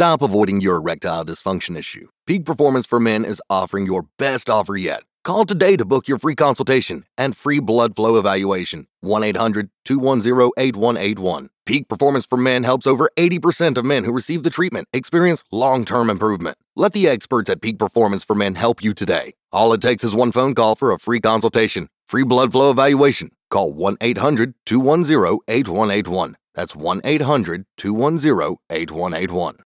Stop avoiding your erectile dysfunction issue. Peak Performance for Men is offering your best offer yet. Call today to book your free consultation and free blood flow evaluation. 1 800 210 8181. Peak Performance for Men helps over 80% of men who receive the treatment experience long term improvement. Let the experts at Peak Performance for Men help you today. All it takes is one phone call for a free consultation, free blood flow evaluation. Call 1 800 210 8181. That's 1 800 210 8181.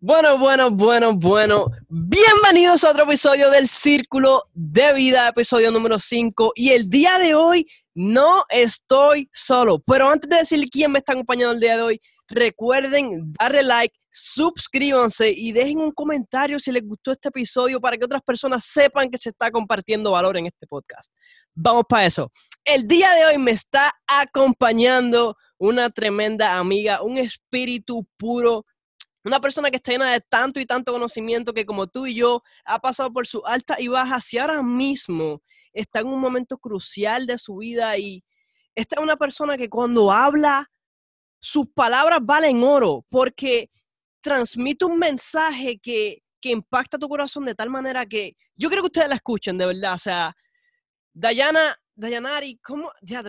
Bueno, bueno, bueno, bueno. Bienvenidos a otro episodio del Círculo de Vida, episodio número 5. Y el día de hoy no estoy solo. Pero antes de decir quién me está acompañando el día de hoy, recuerden darle like, suscríbanse y dejen un comentario si les gustó este episodio para que otras personas sepan que se está compartiendo valor en este podcast. Vamos para eso. El día de hoy me está acompañando una tremenda amiga, un espíritu puro una persona que está llena de tanto y tanto conocimiento que como tú y yo ha pasado por su alta y baja y ahora mismo está en un momento crucial de su vida y esta es una persona que cuando habla, sus palabras valen oro porque transmite un mensaje que, que impacta tu corazón de tal manera que yo creo que ustedes la escuchen de verdad. O sea, Dayana, Dayanari, ¿cómo? Ya,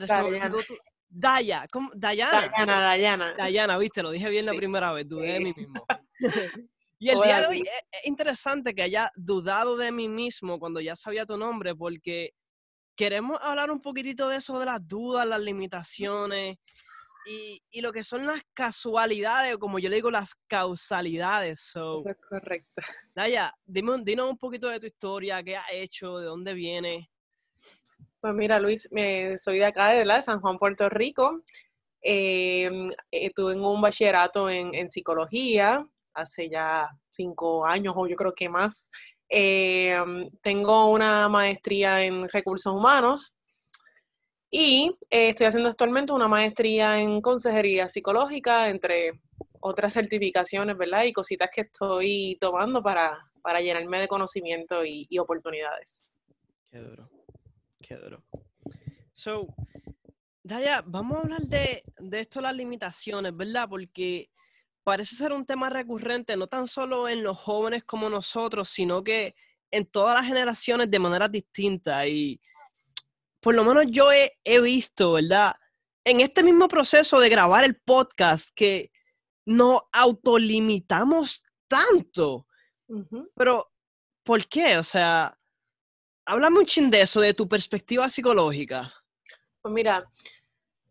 Daya, ¿cómo? Dayana. Dayana, Dayana. Dayana, viste, lo dije bien la primera vez, dudé de mí mismo. y el día de hoy es, interesante que haya dudado de mí mismo cuando ya sabía tu nombre, porque queremos hablar un poquitito de eso, de las dudas, las limitaciones y, y lo que son las casualidades, o como yo le digo, las causalidades. eso es correcto. Daya, dime, dinos un poquito de tu historia, qué has hecho, de dónde vienes. Pues mira, Luis, me, soy de acá, de, de San Juan, Puerto Rico. Em, eh, tuve un bachillerato en, psicología hace ya cinco años o yo creo que más. Em, tengo una maestría en recursos humanos y eh, estoy haciendo actualmente una maestría en consejería psicológica, entre otras certificaciones, ¿verdad? Y cositas que estoy tomando para, para llenarme de conocimiento y, y oportunidades. Qué duro. Qué duro. So, Daya, vamos a hablar de, de esto, las limitaciones, ¿verdad? Porque parece ser un tema recurrente, no tan solo en los jóvenes como nosotros, sino que en todas las generaciones de manera distinta. Y por lo menos yo he, he visto, ¿verdad? En este mismo proceso de grabar el podcast, que nos autolimitamos tanto. Pero, ¿por qué? O sea, háblame un chin de eso, de tu perspectiva psicológica. Pues mira,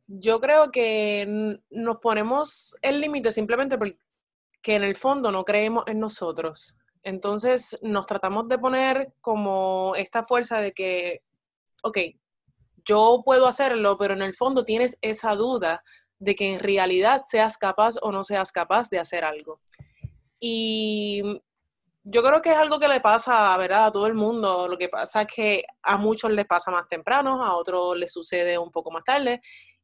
yo creo que nos ponemos el límite simplemente porque en el fondo no creemos en nosotros. Entonces nos tratamos de poner como esta fuerza de que, ok, yo puedo hacerlo, pero en el fondo tienes esa duda de que en realidad seas capaz o no seas capaz de hacer algo. Y yo creo que es algo que le pasa, ¿verdad? A todo el mundo. Lo que pasa es que a muchos les pasa más temprano, a otros les sucede un poco más tarde.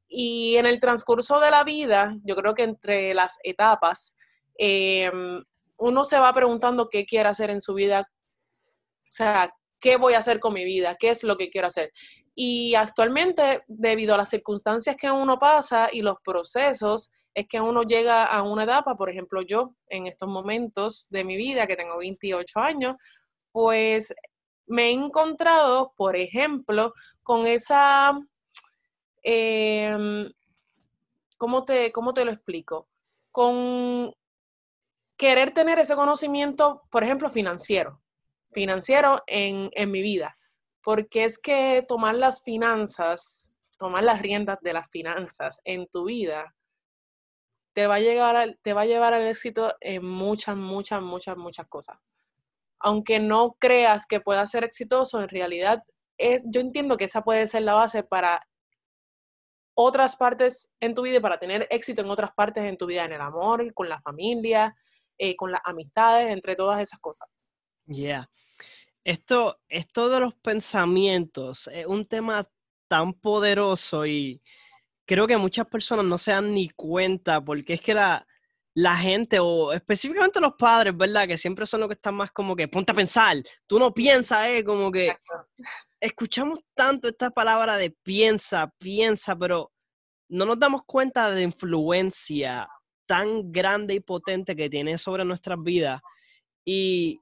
Y en el transcurso de la vida, yo creo que entre las etapas, em, uno se va preguntando qué quiere hacer en su vida, o sea, qué voy a hacer con mi vida, qué es lo que quiero hacer. Y actualmente, debido a las circunstancias que uno pasa y los procesos, es que uno llega a una etapa, por ejemplo, yo en estos momentos de mi vida, que tengo 28 años, pues me he encontrado, por ejemplo, con esa, em, ¿cómo, te, ¿cómo te lo explico? Con querer tener ese conocimiento, por ejemplo, financiero, financiero en, en mi vida, porque es que tomar las finanzas, tomar las riendas de las finanzas en tu vida, te va a, llegar te va a llevar al éxito en muchas, muchas, muchas, muchas cosas. Aunque no creas que pueda ser exitoso, en realidad es, yo entiendo que esa puede ser la base para otras partes en tu vida, para tener éxito en otras partes en tu vida, en el amor, con la familia, eh, con las amistades, entre todas esas cosas. Yeah. Esto, esto de los pensamientos es un tema tan poderoso y, creo que muchas personas no se dan ni cuenta porque es que la, la gente, o específicamente los padres, ¿verdad? Que siempre son los que están más como que, ponte a pensar, tú no piensas, ¿eh? Como que escuchamos tanto esta palabra de piensa, piensa, pero no nos damos cuenta de la influencia tan grande y potente que tiene sobre nuestras vidas. Y,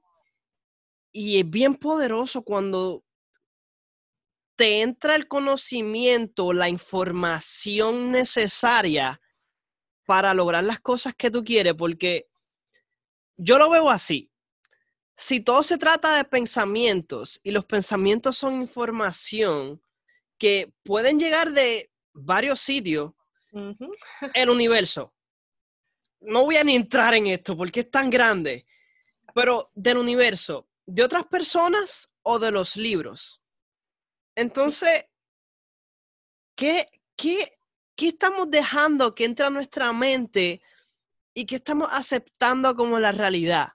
y es bien poderoso cuando te entra el conocimiento, la información necesaria para lograr las cosas que tú quieres, porque yo lo veo así. Si todo se trata de pensamientos y los pensamientos son información que pueden llegar de varios sitios, el universo. No voy a ni entrar en esto porque es tan grande, pero del universo, de otras personas o de los libros. Entonces, ¿qué, qué, qué estamos dejando que entre a nuestra mente y qué estamos aceptando como la realidad?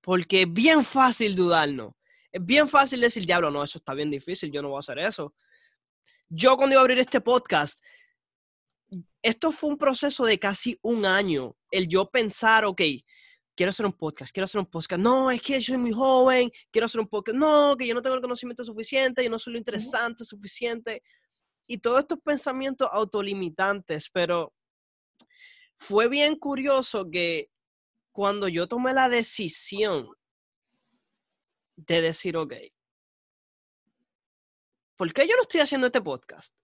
Porque es bien fácil dudarnos. Es bien fácil decir, diablo, no, eso está bien difícil, yo no voy a hacer eso. Yo cuando iba a abrir este podcast, esto fue un proceso de casi un año. El yo pensar, ok, quiero hacer un podcast, quiero hacer un podcast. No, es que yo soy muy joven, quiero hacer un podcast. No, que yo no tengo el conocimiento suficiente, yo no soy lo interesante suficiente. Y todos estos pensamientos autolimitantes, pero fue bien curioso que cuando yo tomé la decisión de decir, ok, ¿por qué yo no estoy haciendo este podcast?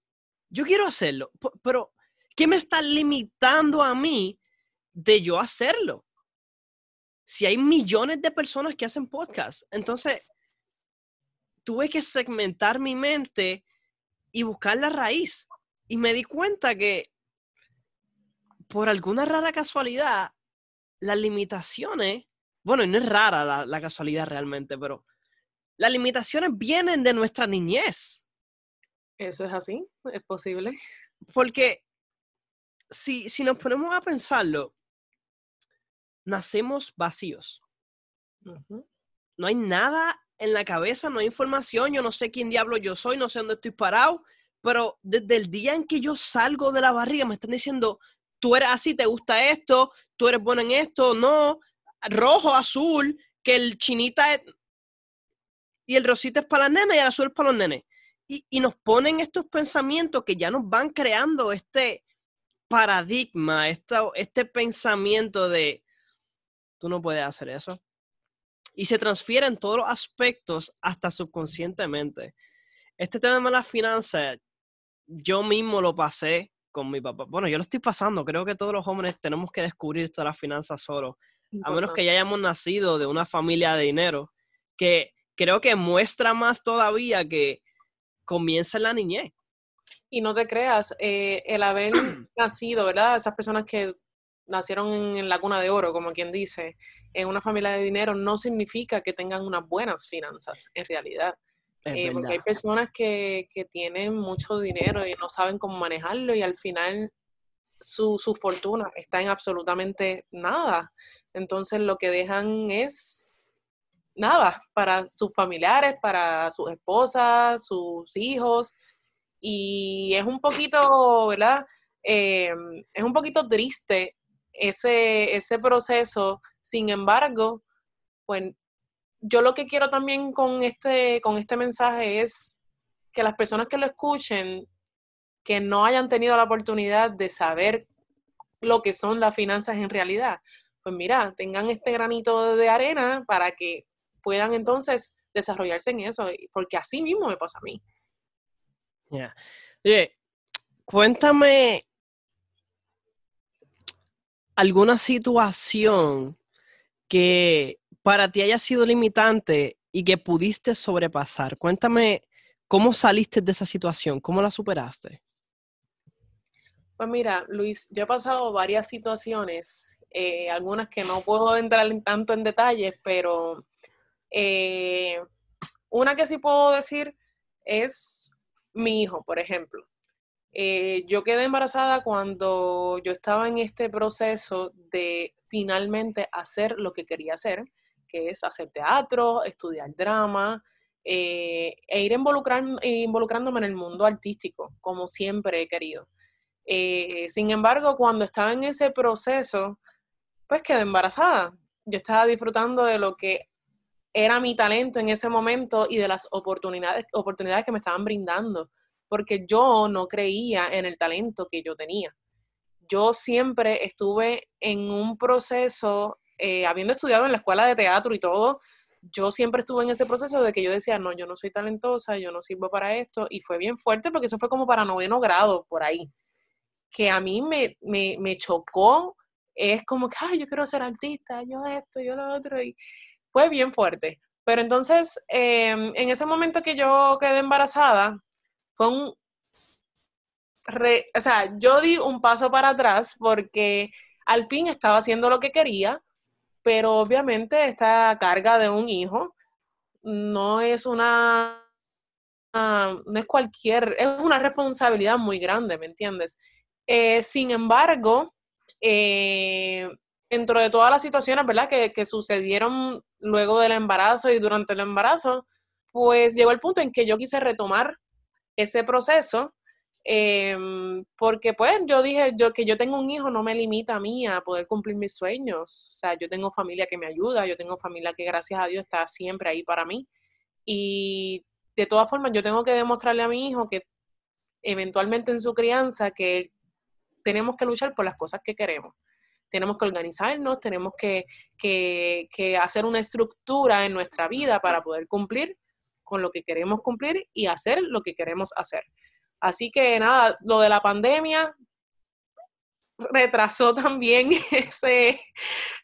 Yo quiero hacerlo, pero ¿qué me está limitando a mí de yo hacerlo? Si hay millones de personas que hacen podcast. Entonces, tuve que segmentar mi mente y buscar la raíz. Y me di cuenta que, por alguna rara casualidad, las limitaciones, bueno, no es rara la, la casualidad realmente, pero las limitaciones vienen de nuestra niñez. Eso es así, es posible. Porque si, si nos ponemos a pensarlo, nacemos vacíos. No hay nada en la cabeza, no hay información, yo no sé quién diablo yo soy, no sé dónde estoy parado, pero desde el día en que yo salgo de la barriga me están diciendo, tú eres así, te gusta esto, tú eres bueno en esto, no, rojo, azul, que el chinita es... y el rosita es para las nenas y el azul es para los nenes. Y, y nos ponen estos pensamientos que ya nos van creando este paradigma, este pensamiento de, tú no puedes hacer eso. Y se transfiere en todos los aspectos, hasta subconscientemente. Este tema de las finanzas, yo mismo lo pasé con mi papá. Bueno, yo lo estoy pasando. Creo que todos los jóvenes tenemos que descubrir todas las finanzas solo. A menos que ya hayamos nacido de una familia de dinero, que creo que muestra más todavía que comienza en la niñez. Y no te creas, eh, el haber nacido, ¿verdad? Esas personas que nacieron en, la cuna de oro, como quien dice, en una familia de dinero, no significa que tengan unas buenas finanzas, en realidad. Eh, porque hay personas que, que, tienen mucho dinero y no saben cómo manejarlo y al final su, su, fortuna está en absolutamente nada. Entonces lo que dejan es nada para sus familiares, para sus esposas, sus hijos. Y es un poquito, ¿verdad? Eh, es un poquito triste ese, ese proceso. Sin embargo, pues yo lo que quiero también con este, con este mensaje es que las personas que lo escuchen, que no hayan tenido la oportunidad de saber lo que son las finanzas en realidad, pues mira, tengan este granito de arena para que puedan entonces desarrollarse en eso, porque así mismo me pasa a mí. Cuéntame alguna situación que para ti haya sido limitante y que pudiste sobrepasar. Cuéntame cómo saliste de esa situación, cómo la superaste. Pues mira, Luis, yo he pasado varias situaciones, eh, algunas que no puedo entrar en tanto en detalles, pero eh, una que sí puedo decir es mi hijo, por ejemplo. Eh, yo quedé embarazada cuando yo estaba en este proceso de finalmente hacer lo que quería hacer, que es hacer teatro, estudiar drama eh, e ir involucrándome en el mundo artístico, como siempre he querido. Eh, sin embargo, cuando estaba en ese proceso, pues quedé embarazada. Yo estaba disfrutando de lo que era mi talento en ese momento y de las oportunidades, oportunidades que me estaban brindando porque yo no creía en el talento que yo tenía. yo siempre estuve en un proceso, eh, habiendo estudiado en la escuela de teatro y todo, yo siempre estuve en ese proceso de que yo decía, no, yo no soy talentosa, yo no sirvo para esto, y fue bien fuerte porque eso fue como para noveno grado, por ahí, que a mí me, me, me chocó, es como que, ay, yo quiero ser artista, yo esto, yo lo otro, y fue bien fuerte. Pero entonces, em, en ese momento que yo quedé embarazada, un... o sea, yo di un paso para atrás porque al fin estaba haciendo lo que quería, pero obviamente esta carga de un hijo no es una, no es cualquier, es una responsabilidad muy grande, ¿me entiendes? Eh, sin embargo, eh, dentro de todas las situaciones, ¿verdad? Que, que, sucedieron luego del embarazo y durante el embarazo, pues llegó el punto en que yo quise retomar ese proceso Em, porque pues yo dije, yo que yo tengo un hijo no me limita a mí a poder cumplir mis sueños. O sea, yo tengo familia que me ayuda, yo tengo familia que gracias a Dios está siempre ahí para mí. Y de todas formas, yo tengo que demostrarle a mi hijo que eventualmente en su crianza que tenemos que luchar por las cosas que queremos. Tenemos que organizarnos, tenemos que, que, que hacer una estructura en nuestra vida para poder cumplir con lo que queremos cumplir y hacer lo que queremos hacer. Así que nada, lo de la pandemia retrasó también ese,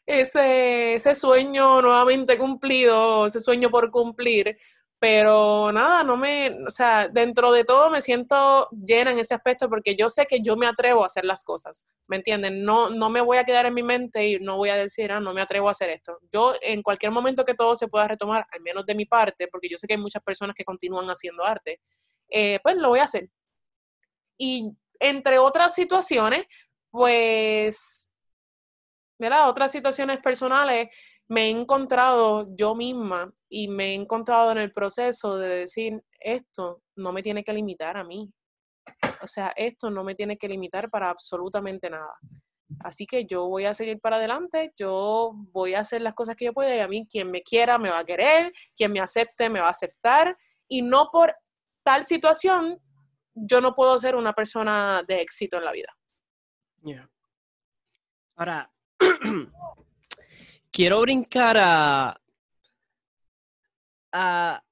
ese, ese sueño nuevamente cumplido, ese sueño por cumplir. Pero nada, no me, o sea, dentro de todo me siento llena en ese aspecto porque yo sé que yo me atrevo a hacer las cosas, ¿me entienden? No, no me voy a quedar en mi mente y no voy a decir, ah, no me atrevo a hacer esto. Yo en cualquier momento que todo se pueda retomar, al menos de mi parte, porque yo sé que hay muchas personas que continúan haciendo arte, eh, pues lo voy a hacer. Y entre otras situaciones, pues, ¿verdad? Otras situaciones personales, me he encontrado yo misma y me he encontrado en el proceso de decir, esto no me tiene que limitar a mí. O sea, esto no me tiene que limitar para absolutamente nada. Así que yo voy a seguir para adelante, yo voy a hacer las cosas que yo pueda y a mí quien me quiera me va a querer, quien me acepte me va a aceptar y no por tal situación yo no puedo ser una persona de éxito en la vida. Ahora, quiero brincar a, a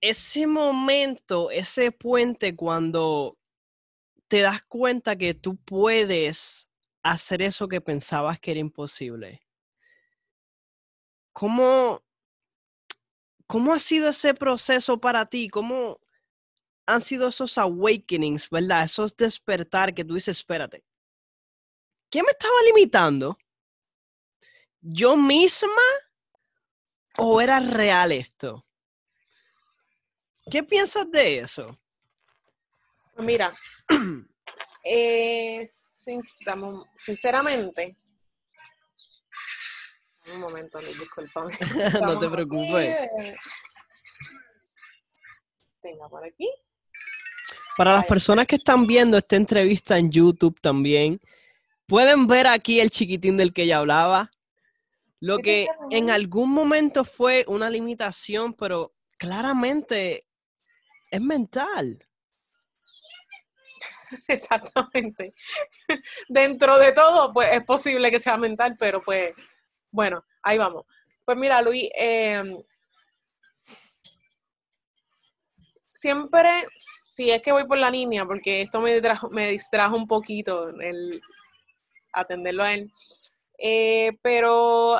ese momento, ese puente cuando te das cuenta que tú puedes hacer eso que pensabas que era imposible. ¿Cómo, cómo ha sido ese proceso para ti? ¿Cómo, han sido esos awakenings, ¿verdad? Esos despertar que tú dices, espérate, ¿qué me estaba limitando? ¿Yo misma o era real esto? ¿Qué piensas de eso? Pues mira, eh, sinceramente, un momento, disculpame. no te preocupes. Venga, por aquí. Para las personas que están viendo esta entrevista en YouTube también, pueden ver aquí el chiquitín del que ella hablaba. Lo que en algún momento fue una limitación, pero claramente es mental. Exactamente. Dentro de todo, pues es posible que sea mental, pero pues, bueno, ahí vamos. Pues mira, Luis, em, siempre sí, es que voy por la línea, porque esto me distrajo, me distrajo un poquito el atenderlo a él. Eh, pero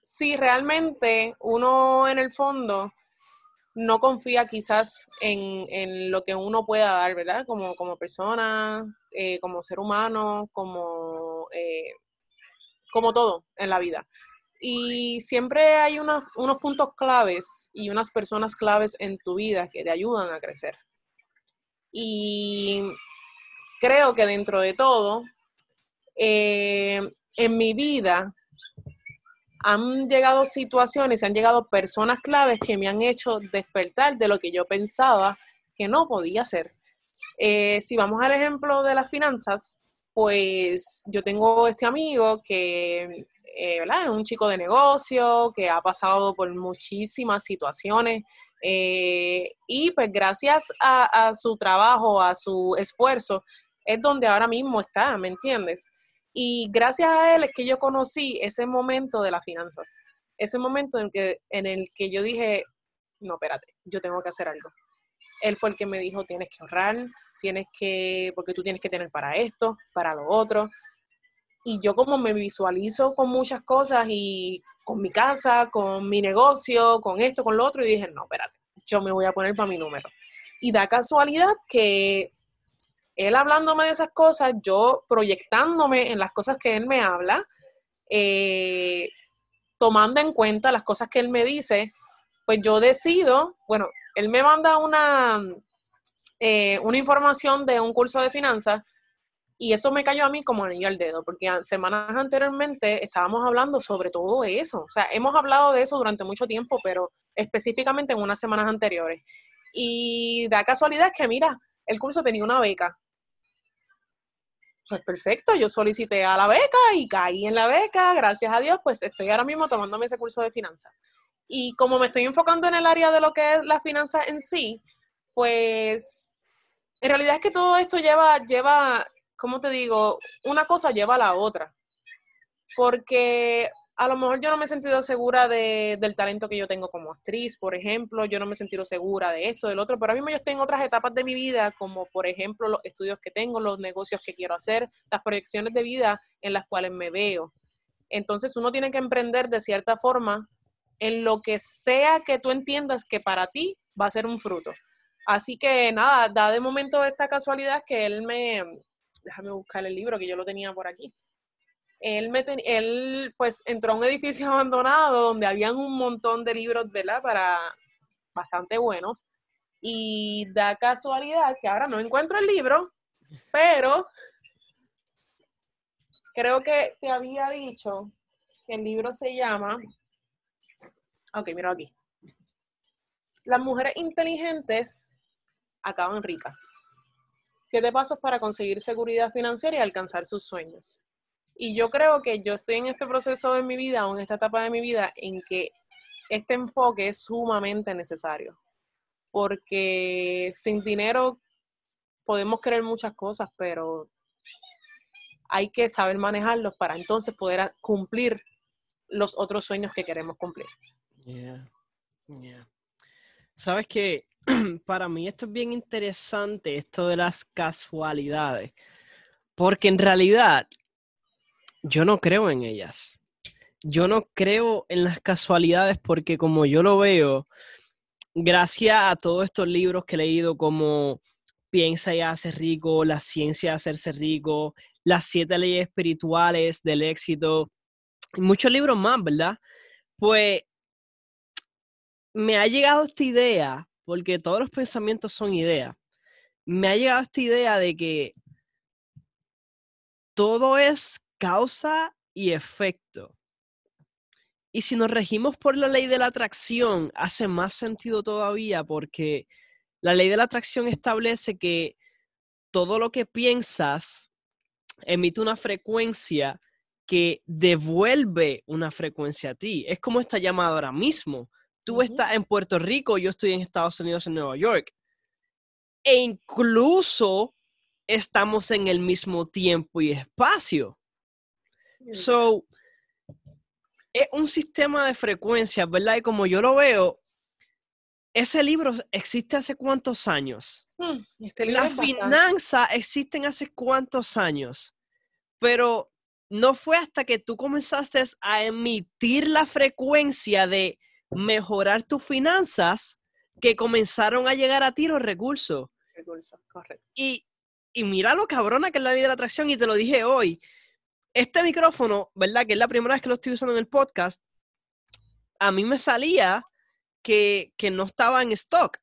sí, realmente uno en el fondo no confía quizás en, lo que uno pueda dar, ¿verdad? Como, como persona, eh, como ser humano, como, eh, como todo en la vida. Y siempre hay unos, unos puntos claves y unas personas claves en tu vida que te ayudan a crecer. Y creo que dentro de todo, eh, en mi vida han llegado situaciones, han llegado personas claves que me han hecho despertar de lo que yo pensaba que no podía hacer. Eh, si vamos al ejemplo de las finanzas, pues yo tengo este amigo que eh, es un chico de negocio, que ha pasado por muchísimas situaciones eh, y pues gracias a, su trabajo, a su esfuerzo, es donde ahora mismo está, ¿me entiendes? Y gracias a él es que yo conocí ese momento de las finanzas, ese momento en, que, en el que yo dije, no, espérate, yo tengo que hacer algo. Él fue el que me dijo, tienes que ahorrar, tienes que, porque tú tienes que tener para esto, para lo otro. Y yo como me visualizo con muchas cosas y con mi casa, con mi negocio, con esto, con lo otro, y dije, no, espérate, yo me voy a poner para mi número. Y da casualidad que él hablándome de esas cosas, yo proyectándome en las cosas que él me habla, eh, tomando en cuenta las cosas que él me dice, pues yo decido, bueno, él me manda una, eh, una información de un curso de finanzas y eso me cayó a mí como anillo al dedo, porque semanas anteriormente estábamos hablando sobre todo eso. O sea, hemos hablado de eso durante mucho tiempo, pero específicamente en unas semanas anteriores. Y da casualidad que, mira, el curso tenía una beca. Pues perfecto, yo solicité a la beca y caí en la beca, gracias a Dios, pues estoy ahora mismo tomándome ese curso de finanzas. Y como me estoy enfocando en el área de lo que es la finanza en sí, pues en realidad es que todo esto lleva, lleva, ¿cómo te digo? Una cosa lleva a la otra. Porque a lo mejor yo no me he sentido segura del talento que yo tengo como actriz, por ejemplo, yo no me he sentido segura de esto, del otro, pero a mí yo estoy en otras etapas de mi vida, como por ejemplo los estudios que tengo, los negocios que quiero hacer, las proyecciones de vida en las cuales me veo. Entonces uno tiene que emprender de cierta forma en lo que sea que tú entiendas que para ti va a ser un fruto. Así que nada, da de momento esta casualidad que él me, déjame buscar el libro que yo lo tenía por aquí él, me él pues entró a un edificio abandonado donde habían un montón de libros, ¿verdad? Para bastante buenos. Y da casualidad que ahora no encuentro el libro, pero creo que te había dicho que el libro se llama, ok, mira aquí. Las mujeres inteligentes acaban ricas. Siete pasos para conseguir seguridad financiera y alcanzar sus sueños. Y yo creo que yo estoy en este proceso de mi vida o en esta etapa de mi vida en que este enfoque es sumamente necesario. Porque sin dinero podemos querer muchas cosas, pero hay que saber manejarlos para entonces poder cumplir los otros sueños que queremos cumplir. Yeah. Sabes que para mí esto es bien interesante, esto de las casualidades, porque en realidad yo no creo en ellas. Yo no creo en las casualidades porque como yo lo veo, gracias a todos estos libros que he leído como Piensa y hace rico, La ciencia de hacerse rico, Las siete leyes espirituales del éxito, muchos libros más, ¿verdad? Pues me ha llegado esta idea, porque todos los pensamientos son ideas, me ha llegado esta idea de que todo es causa y efecto. Y si nos regimos por la ley de la atracción, hace más sentido todavía porque la ley de la atracción establece que todo lo que piensas emite una frecuencia que devuelve una frecuencia a ti. Es como esta llamada ahora mismo. Tú estás en Puerto Rico, yo estoy en Estados Unidos, en Nueva York. E incluso estamos en el mismo tiempo y espacio. So, es un sistema de frecuencias, ¿verdad? Y como yo lo veo, ese libro existe hace cuántos años. Hmm, este la finanza existen hace cuántos años. Pero no fue hasta que tú comenzaste a emitir la frecuencia de mejorar tus finanzas que comenzaron a llegar a ti los recursos. Recursos, correcto. Y, y mira lo cabrona que es la vida de la atracción, y te lo dije hoy este micrófono, ¿verdad? Que es la primera vez que lo estoy usando en el podcast, a mí me salía que, no estaba en stock.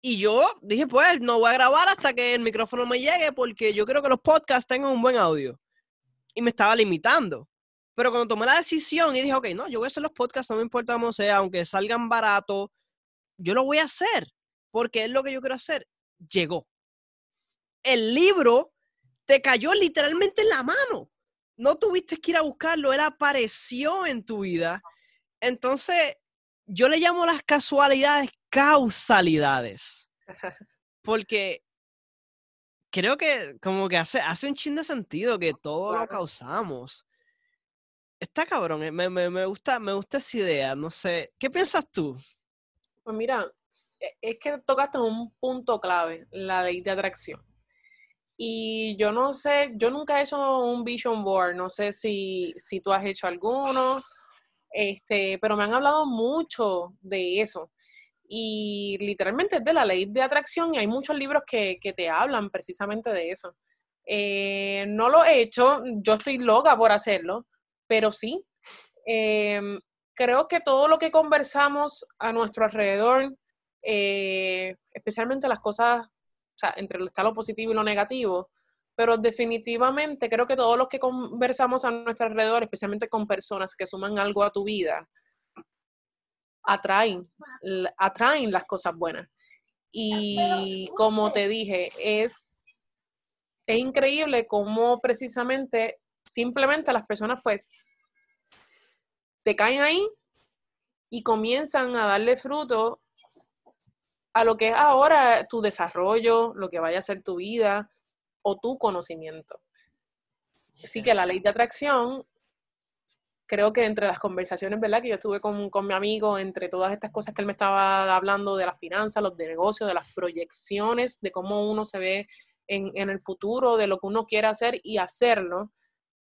Y yo dije, pues, no voy a grabar hasta que el micrófono me llegue porque yo creo que los podcasts tengan un buen audio. Y me estaba limitando. Pero cuando tomé la decisión y dije, ok, no, yo voy a hacer los podcasts, no me importa cómo sea, aunque salgan baratos, yo lo voy a hacer porque es lo que yo quiero hacer. Llegó. El libro te cayó literalmente en la mano. No tuviste que ir a buscarlo, él apareció en tu vida. Entonces, yo le llamo las casualidades causalidades. Porque, creo que como que hace, hace un chin de sentido que todo lo causamos. Está cabrón, eh, me, me, me, gusta, me gusta esa idea, no sé. ¿Qué piensas tú? Pues mira, e, es que tocaste un punto clave, la ley de atracción. Y yo no sé, yo nunca he hecho un vision board, no sé si, si tú has hecho alguno, este, pero me han hablado mucho de eso. Y literalmente es de la ley de atracción y hay muchos libros que, que te hablan precisamente de eso. Eh, no lo he hecho, yo estoy loca por hacerlo, pero sí. Em, creo que todo lo que conversamos a nuestro alrededor, eh, especialmente las cosas o sea, entre está lo positivo y lo negativo, pero definitivamente creo que todos los que conversamos a nuestro alrededor, especialmente con personas que suman algo a tu vida, atraen, atraen las cosas buenas. Y como te dije, es, es increíble cómo precisamente, simplemente las personas pues te caen ahí y comienzan a darle fruto a lo que es ahora tu desarrollo, lo que vaya a ser tu vida o tu conocimiento. Así que la ley de atracción, creo que entre las conversaciones, ¿verdad? Que yo estuve con, mi amigo, entre todas estas cosas que él me estaba hablando de las finanzas, los de negocios, de las proyecciones, de cómo uno se ve en, el futuro, de lo que uno quiere hacer y hacerlo.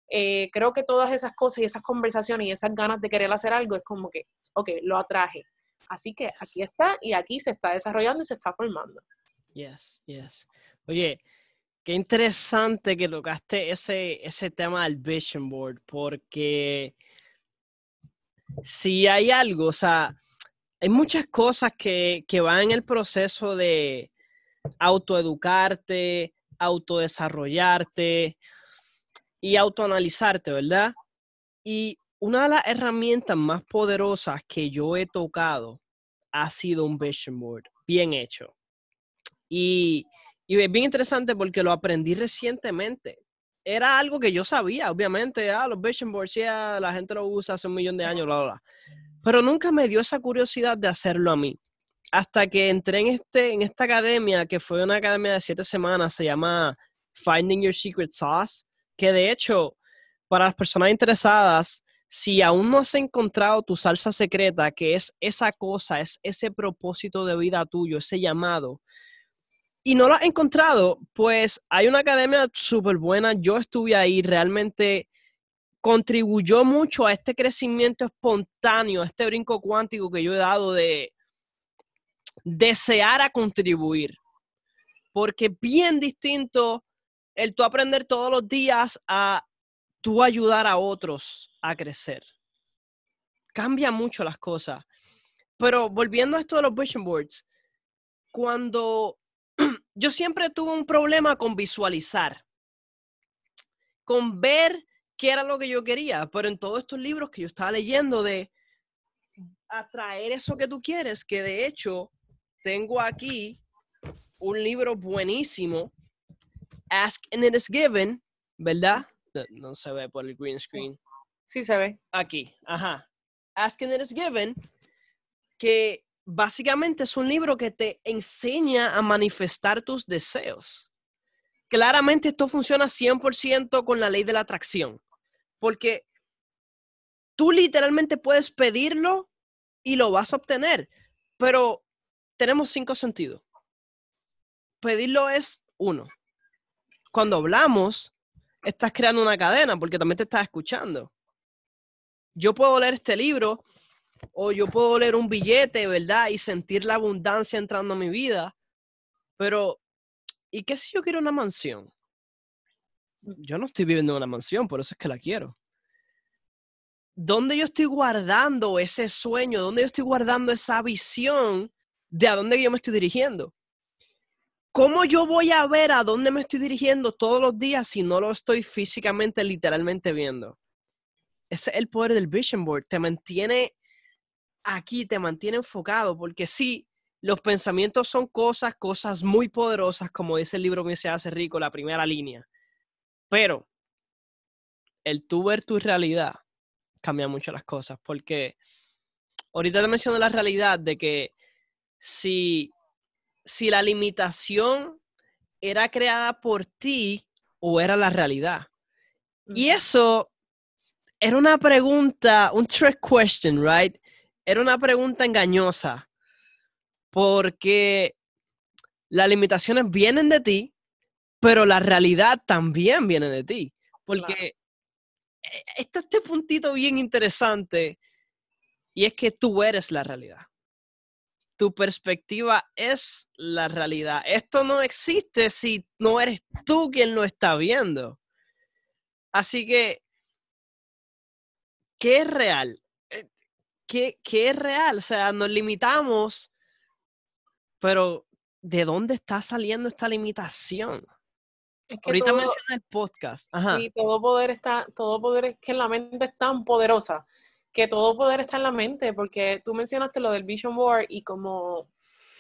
Eh, creo que todas esas cosas y esas conversaciones y esas ganas de querer hacer algo es como que, ok, lo atraje. Así que aquí está y aquí se está desarrollando y se está formando. Yes, yes. Oye, qué interesante que tocaste ese, ese tema del vision board, porque si hay algo, o sea, hay muchas cosas que, que van en el proceso de autoeducarte, autodesarrollarte y autoanalizarte, ¿verdad? Y una de las herramientas más poderosas que yo he tocado ha sido un vision board bien hecho. Y, y es bien interesante porque lo aprendí recientemente. Era algo que yo sabía, obviamente, ah, los vision boards, ya la gente lo usa hace un millón de años, bla, bla, Pero nunca me dio esa curiosidad de hacerlo a mí. Hasta que entré en, este, en esta academia, que fue una academia de siete semanas, se llama Finding Your Secret Sauce, que de hecho, para las personas interesadas, si aún no has encontrado tu salsa secreta, que es esa cosa, es ese propósito de vida tuyo, ese llamado, y no lo has encontrado, pues hay una academia súper buena. Yo estuve ahí, realmente contribuyó mucho a este crecimiento espontáneo, a este brinco cuántico que yo he dado de desear a contribuir. Porque bien distinto el tú aprender todos los días a tú ayudar a otros a crecer. Cambia mucho las cosas. Pero volviendo a esto de los vision boards, cuando yo siempre tuve un problema con visualizar, con ver qué era lo que yo quería, pero en todos estos libros que yo estaba leyendo de atraer eso que tú quieres, que de hecho tengo aquí un libro buenísimo, Ask and It Is Given, ¿verdad? No, se ve por el green screen. Sí. se ve. Aquí, ajá. Ask and It Is Given, que básicamente es un libro que te enseña a manifestar tus deseos. Claramente esto funciona 100% con la ley de la atracción, porque tú literalmente puedes pedirlo y lo vas a obtener, pero tenemos cinco sentidos. Pedirlo es uno. Cuando hablamos, estás creando una cadena porque también te estás escuchando. Yo puedo leer este libro o yo puedo leer un billete, ¿verdad? Y sentir la abundancia entrando a mi vida. Pero, ¿y qué si yo quiero una mansión? Yo no estoy viviendo en una mansión, por eso es que la quiero. ¿Dónde yo estoy guardando ese sueño? ¿Dónde yo estoy guardando esa visión de a dónde yo me estoy dirigiendo? ¿Cómo yo voy a ver a dónde me estoy dirigiendo todos los días si no lo estoy físicamente, literalmente viendo? Ese es el poder del vision board. Te mantiene aquí, te mantiene enfocado, porque sí, los pensamientos son cosas, cosas muy poderosas, como dice el libro que se hace rico, la primera línea. Pero el tú ver tu realidad cambia mucho las cosas, porque ahorita te menciono la realidad de que si si la limitación era creada por ti o era la realidad. Y eso era una pregunta, un trick question, right? Era una pregunta engañosa porque las limitaciones vienen de ti, pero la realidad también viene de ti. Porque e, está este puntito bien interesante y es que tú eres la realidad. Tu perspectiva es la realidad. Esto no existe si no eres tú quien lo está viendo. Así que, ¿qué es real? Eh, ¿Qué, ¿Qué, es real? O sea, nos limitamos, pero ¿de dónde está saliendo esta limitación? Ahorita menciona el podcast. Ajá. Sí, todo poder está, todo poder es que la mente es tan poderosa que todo poder está en la mente, porque tú mencionaste lo del Vision Board y como,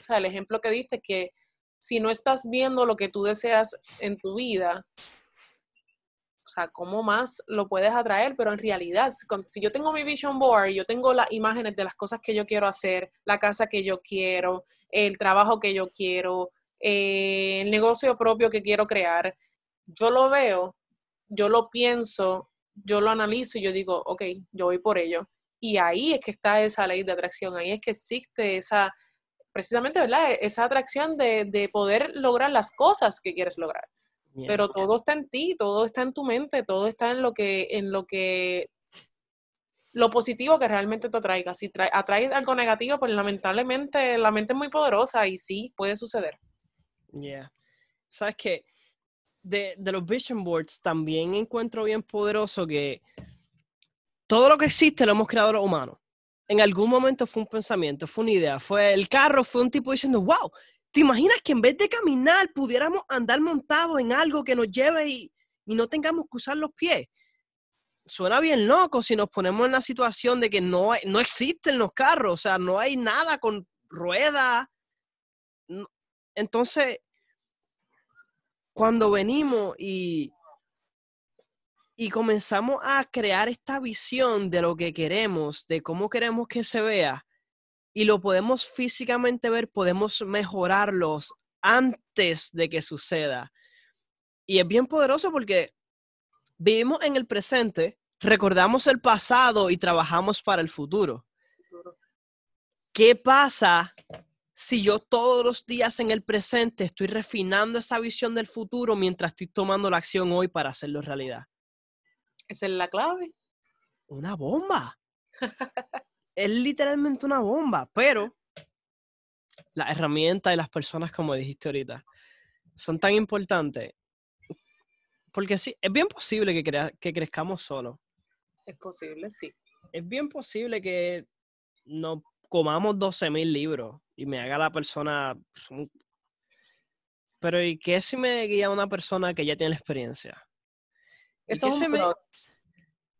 el ejemplo que diste, que si no estás viendo lo que tú deseas en tu vida, o sea, ¿cómo más lo puedes atraer? Pero en realidad, si yo tengo mi Vision Board, yo tengo las imágenes de las cosas que yo quiero hacer, la casa que yo quiero, el trabajo que yo quiero, eh, el negocio propio que quiero crear, yo lo veo, yo lo pienso yo lo analizo y yo digo, ok, yo voy por ello. Y ahí es que está esa ley de atracción, ahí es que existe esa, precisamente, ¿verdad? Esa atracción de, poder lograr las cosas que quieres lograr. Pero todo está en ti, todo está en tu mente, todo está en lo que, en lo que, lo positivo que realmente te atraiga. Si atraes algo negativo, pues lamentablemente la mente es muy poderosa y sí, puede suceder. Yeah. ¿Sabes qué? De, los vision boards también encuentro bien poderoso que todo lo que existe lo hemos creado los humanos. En algún momento fue un pensamiento, fue una idea, fue el carro, fue un tipo diciendo, wow, ¿te imaginas que en vez de caminar pudiéramos andar montados en algo que nos lleve y, no tengamos que usar los pies? Suena bien loco si nos ponemos en la situación de que no, no existen los carros, o sea, no hay nada con ruedas. Entonces, cuando venimos y, y comenzamos a crear esta visión de lo que queremos, de cómo queremos que se vea, y lo podemos físicamente ver, podemos mejorarlos antes de que suceda. Y es bien poderoso porque vivimos en el presente, recordamos el pasado y trabajamos para el futuro. ¿Qué pasa si yo todos los días en el presente estoy refinando esa visión del futuro mientras estoy tomando la acción hoy para hacerlo realidad? Esa es la clave. Una bomba. es literalmente una bomba, pero las herramientas y las personas, como dijiste ahorita, son tan importantes. Porque sí, es bien posible que, que crezcamos solos. Es posible, sí. Es bien posible que no comamos 12 mil libros y me haga la persona... Pues, pero ¿y qué si me guía una persona que ya tiene la experiencia? Eso es me...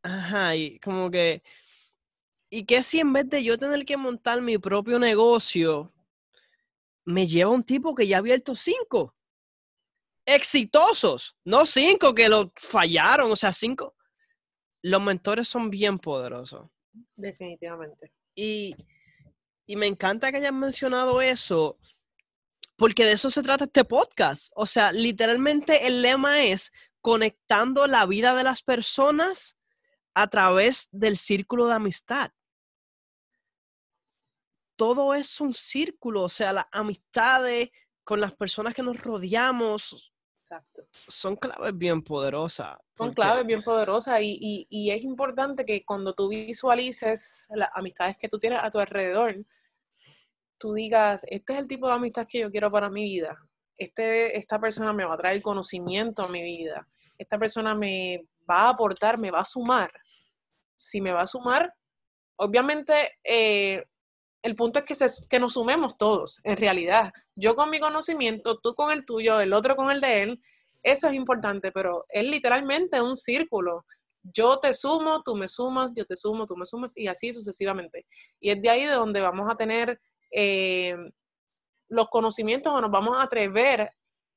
Ajá, y como que... ¿Y qué si en vez de yo tener que montar mi propio negocio, me lleva un tipo que ya ha abierto cinco? Exitosos, no cinco que lo fallaron, o sea, cinco. Los mentores son bien poderosos. Definitivamente. Y y me encanta que hayan mencionado eso, porque de eso se trata este podcast. O sea, literalmente el lema es conectando la vida de las personas a través del círculo de amistad. Todo es un círculo, o sea, las amistades con las personas que nos rodeamos Exacto. son claves bien poderosas. Son claves bien poderosas y, y, es importante que cuando tú visualices las amistades que tú tienes a tu alrededor, tú digas, este es el tipo de amistad que yo quiero para mi vida. Este, esta persona me va a traer conocimiento a mi vida. Esta persona me va a aportar, me va a sumar. Si me va a sumar, obviamente eh, el punto es que, se, que nos sumemos todos, en realidad. Yo con mi conocimiento, tú con el tuyo, el otro con el de él, eso es importante, pero es literalmente un círculo. Yo te sumo, tú me sumas, yo te sumo, tú me sumas y así sucesivamente. Y es de ahí de donde vamos a tener eh, los conocimientos o nos vamos a atrever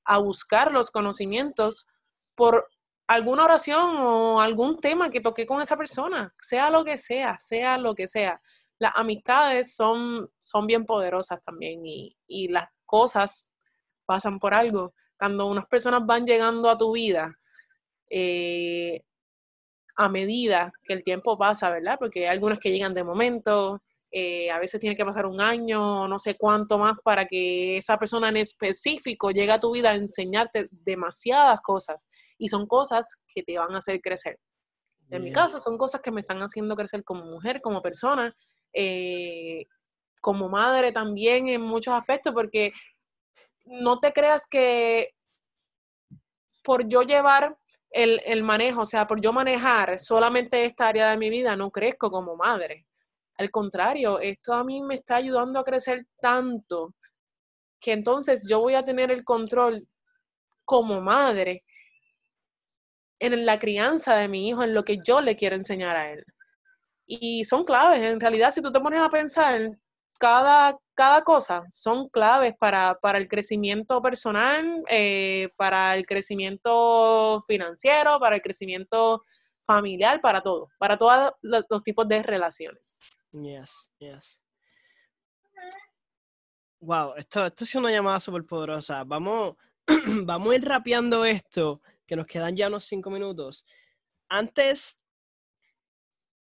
a buscar los conocimientos por alguna oración o algún tema que toque con esa persona, sea lo que sea, sea lo que sea. Las amistades son, son bien poderosas también y, y las cosas pasan por algo. cuando unas personas van llegando a tu vida, eh, a medida que el tiempo pasa, ¿verdad? Porque hay algunas que llegan de momento, eh, a veces tiene que pasar un año, no sé cuánto más, para que esa persona en específico llegue a tu vida a enseñarte demasiadas cosas. Y son cosas que te van a hacer crecer. En mi caso, son cosas que me están haciendo crecer como mujer, como persona, eh, como madre también en muchos aspectos, porque no te creas que por yo llevar el, manejo, o sea, por yo manejar solamente esta área de mi vida, no crezco como madre. Al contrario, esto a mí me está ayudando a crecer tanto que entonces yo voy a tener el control como madre en la crianza de mi hijo, en lo que yo le quiero enseñar a él. Y son claves, en realidad, si tú te pones a pensar, cada, cada cosa son claves para, el crecimiento personal, eh, para el crecimiento financiero, para el crecimiento familiar, para todo, para todos los, tipos de relaciones. Yes, yes. Wow, esto, esto es una llamada súper poderosa. Vamos, vamos a ir rapeando esto, que nos quedan ya unos cinco minutos. Antes,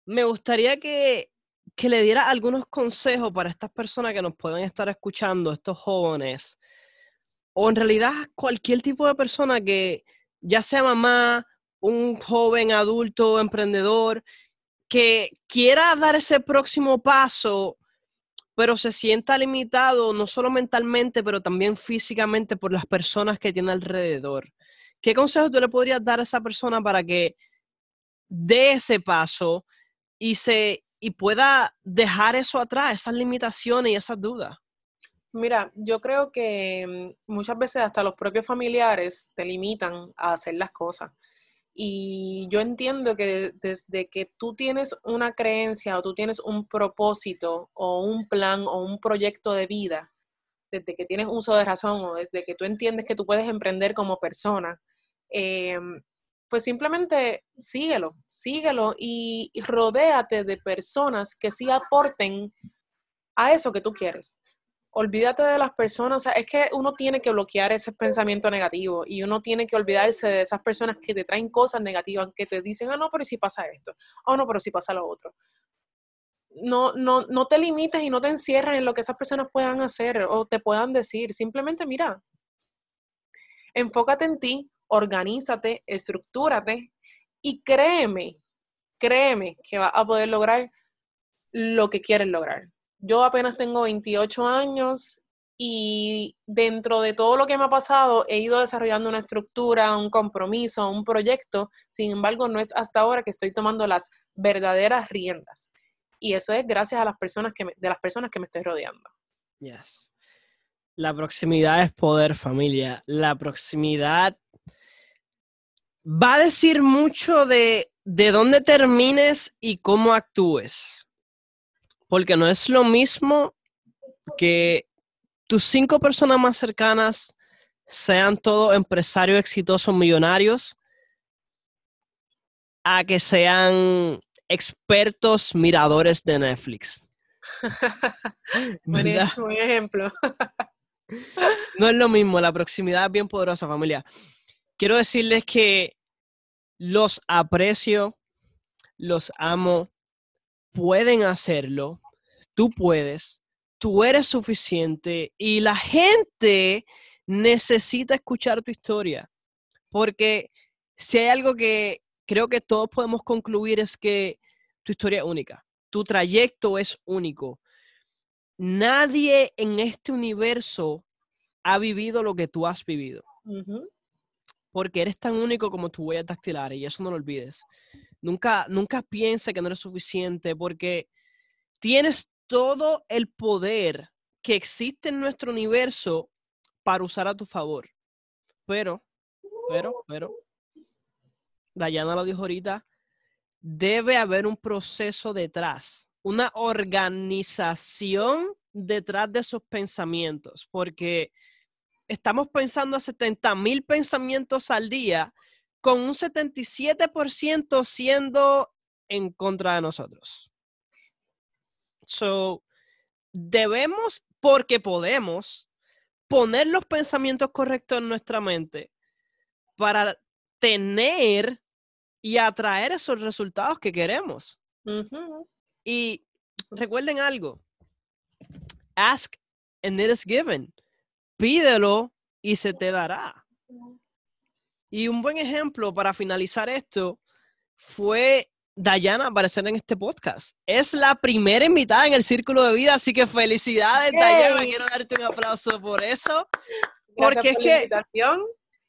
me gustaría que que le diera algunos consejos para estas personas que nos pueden estar escuchando, estos jóvenes, o en realidad cualquier tipo de persona que ya sea mamá, un joven adulto, emprendedor, que quiera dar ese próximo paso, pero se sienta limitado no solo mentalmente, pero también físicamente por las personas que tiene alrededor. ¿Qué consejos tú le podrías dar a esa persona para que dé ese paso y se y pueda dejar eso atrás, esas limitaciones y esas dudas? Mira, yo creo que mm, muchas veces hasta los propios familiares te limitan a hacer las cosas. Y yo entiendo que desde que tú tienes una creencia o tú tienes un propósito o un plan o un proyecto de vida, desde que tienes uso de razón o desde que tú entiendes que tú puedes emprender como persona, eh, pues simplemente síguelo, síguelo y, rodéate de personas que sí aporten a eso que tú quieres. Olvídate de las personas, es que uno tiene que bloquear ese pensamiento negativo y uno tiene que olvidarse de esas personas que te traen cosas negativas, que te dicen, ah, no, pero si pasa esto, oh, no, pero si pasa lo otro. No, no, no te limites y no te encierres en lo que esas personas puedan hacer o te puedan decir. Simplemente mira, enfócate en ti, organízate, estructúrate y créeme, créeme que vas a poder lograr lo que quieres lograr. Yo apenas tengo 28 años y dentro de todo lo que me ha pasado he ido desarrollando una estructura, un compromiso, un proyecto. Sin embargo, no es hasta ahora que estoy tomando las verdaderas riendas. Y eso es gracias a las personas que de las personas que me estoy rodeando. Yes. La proximidad es poder, familia. La proximidad va a decir mucho de, de dónde termines y cómo actúes. Porque no es lo mismo que tus cinco personas más cercanas sean todos empresarios exitosos, millonarios, a que sean expertos miradores de Netflix. Buen ejemplo. no es lo mismo, la proximidad es bien poderosa, familia quiero decirles que los aprecio, los amo, pueden hacerlo, tú puedes, tú eres suficiente y la gente necesita escuchar tu historia, porque si hay algo que creo que todos podemos concluir es que tu historia es única, tu trayecto es único. Nadie en este universo ha vivido lo que tú has vivido porque eres tan único como tu huella dactilar y eso no lo olvides. Nunca, nunca piense que no eres suficiente porque tienes todo el poder que existe en nuestro universo para usar a tu favor. Pero, pero, pero, Dayana lo dijo ahorita, debe haber un proceso detrás, una organización detrás de esos pensamientos, porque estamos pensando a 70 mil pensamientos al día, con un 77% siendo en contra de nosotros. So, debemos, porque podemos, poner los pensamientos correctos en nuestra mente para tener y atraer esos resultados que queremos. Y recuerden algo, ask and it is given. Pídelo y se te dará. Y un buen ejemplo para finalizar esto fue Dayana aparecer en este podcast. Es la primera invitada en el Círculo de Vida, así que felicidades, Dayana. Quiero darte un aplauso por eso. porque es que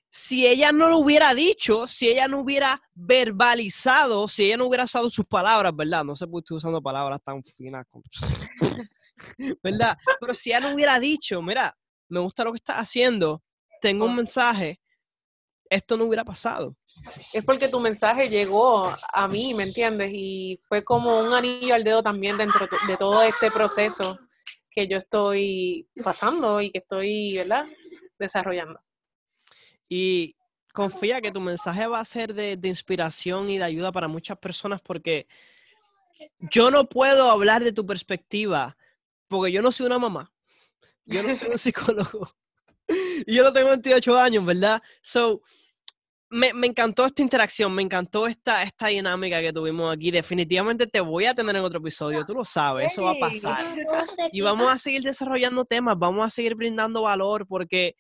si ella no lo hubiera dicho, si ella no hubiera verbalizado, si ella no hubiera usado sus palabras, ¿verdad? No sé por qué estoy usando palabras tan finas, ¿verdad? Pero si ella no hubiera dicho, mira, me gusta lo que estás haciendo, tengo un mensaje, esto no hubiera pasado. Es porque tu mensaje llegó a mí, ¿me entiendes? Y fue como un anillo al dedo también dentro de todo este proceso que yo estoy pasando y que estoy, ¿verdad? Desarrollando. Y confía que tu mensaje va a ser de, inspiración y de ayuda para muchas personas porque yo no puedo hablar de tu perspectiva porque yo no soy una mamá. Yo no soy un psicólogo. y yo no tengo 28 años, ¿verdad? So, me, encantó esta interacción, me encantó esta, esta dinámica que tuvimos aquí. Definitivamente te voy a tener en otro episodio, tú lo sabes, eso va a pasar. Y vamos a seguir desarrollando temas, vamos a seguir brindando valor porque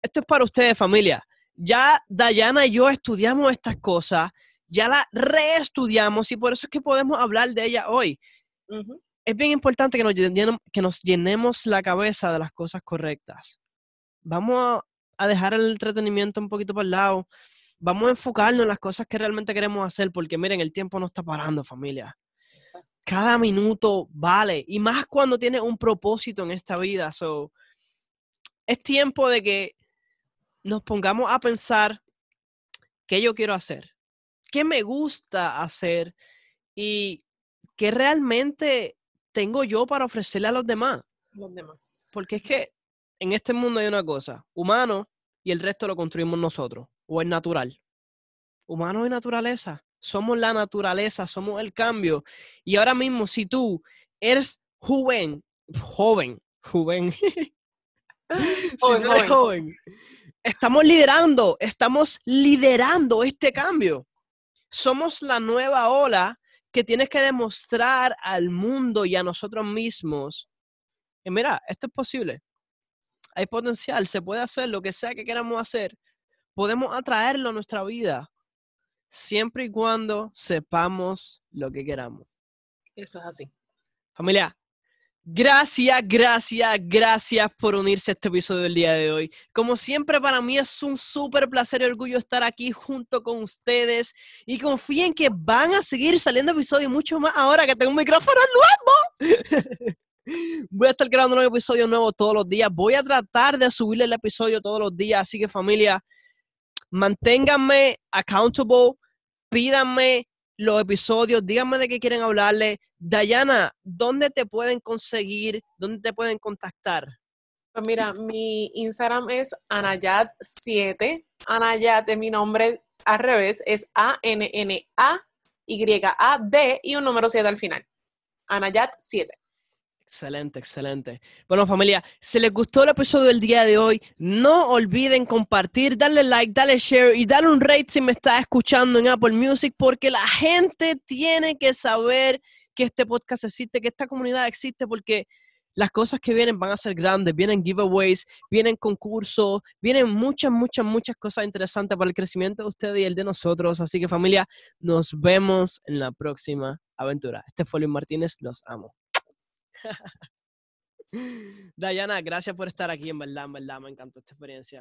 esto es para ustedes, familia. Ya Dayana y yo estudiamos estas cosas, ya las reestudiamos y por eso es que podemos hablar de ella hoy. Es bien importante que nos, llenemos, que nos llenemos la cabeza de las cosas correctas. Vamos a dejar el entretenimiento un poquito para el lado. Vamos a enfocarnos en las cosas que realmente queremos hacer, porque miren, el tiempo no está parando, familia. Cada minuto vale, y más cuando tienes un propósito en esta vida. So, es tiempo de que nos pongamos a pensar qué yo quiero hacer, qué me gusta hacer y qué realmente tengo yo para ofrecerle a los demás. Los demás. Porque es que en este mundo hay una cosa, humano y el resto lo construimos nosotros, o es natural. Humano y naturaleza. Somos la naturaleza, somos el cambio. Y ahora mismo, si tú eres joven, joven, joven, joven, joven estamos liderando, estamos liderando este cambio. Somos la nueva ola que tienes que demostrar al mundo y a nosotros mismos. Y mira, esto es posible. Hay potencial, se puede hacer lo que sea que queramos hacer. Podemos atraerlo a nuestra vida siempre y cuando sepamos lo que queramos. Eso es así. Familia, Gracias, gracias, gracias por unirse a este episodio del día de hoy. Como siempre, para mí es un súper placer y orgullo estar aquí junto con ustedes y confíen que van a seguir saliendo episodios mucho más ahora que tengo un micrófono nuevo. Voy a estar grabando un episodio nuevo todos los días. Voy a tratar de subirle el episodio todos los días. Así que familia, manténganme accountable, pídanme los episodios, díganme de qué quieren hablarle. Dayana, ¿dónde te pueden conseguir? ¿Dónde te pueden contactar? Pues mira, mi Instagram es Anayat7. Anayat es mi nombre al revés, es A-N-N-A-Y-A-D y un número 7 al final. Anayat7. Excelente, excelente. Bueno, familia, si les gustó el episodio del día de hoy, no olviden compartir, darle like, darle share y darle un rate si me estás escuchando en Apple Music, porque la gente tiene que saber que este podcast existe, que esta comunidad existe, porque las cosas que vienen van a ser grandes, vienen giveaways, vienen concursos, vienen muchas, muchas, muchas cosas interesantes para el crecimiento de ustedes y el de nosotros. Así que familia, nos vemos en la próxima aventura. Este fue Luis Martínez, los amo. Dayana, gracias por estar aquí, en verdad, en verdad, me encantó esta experiencia.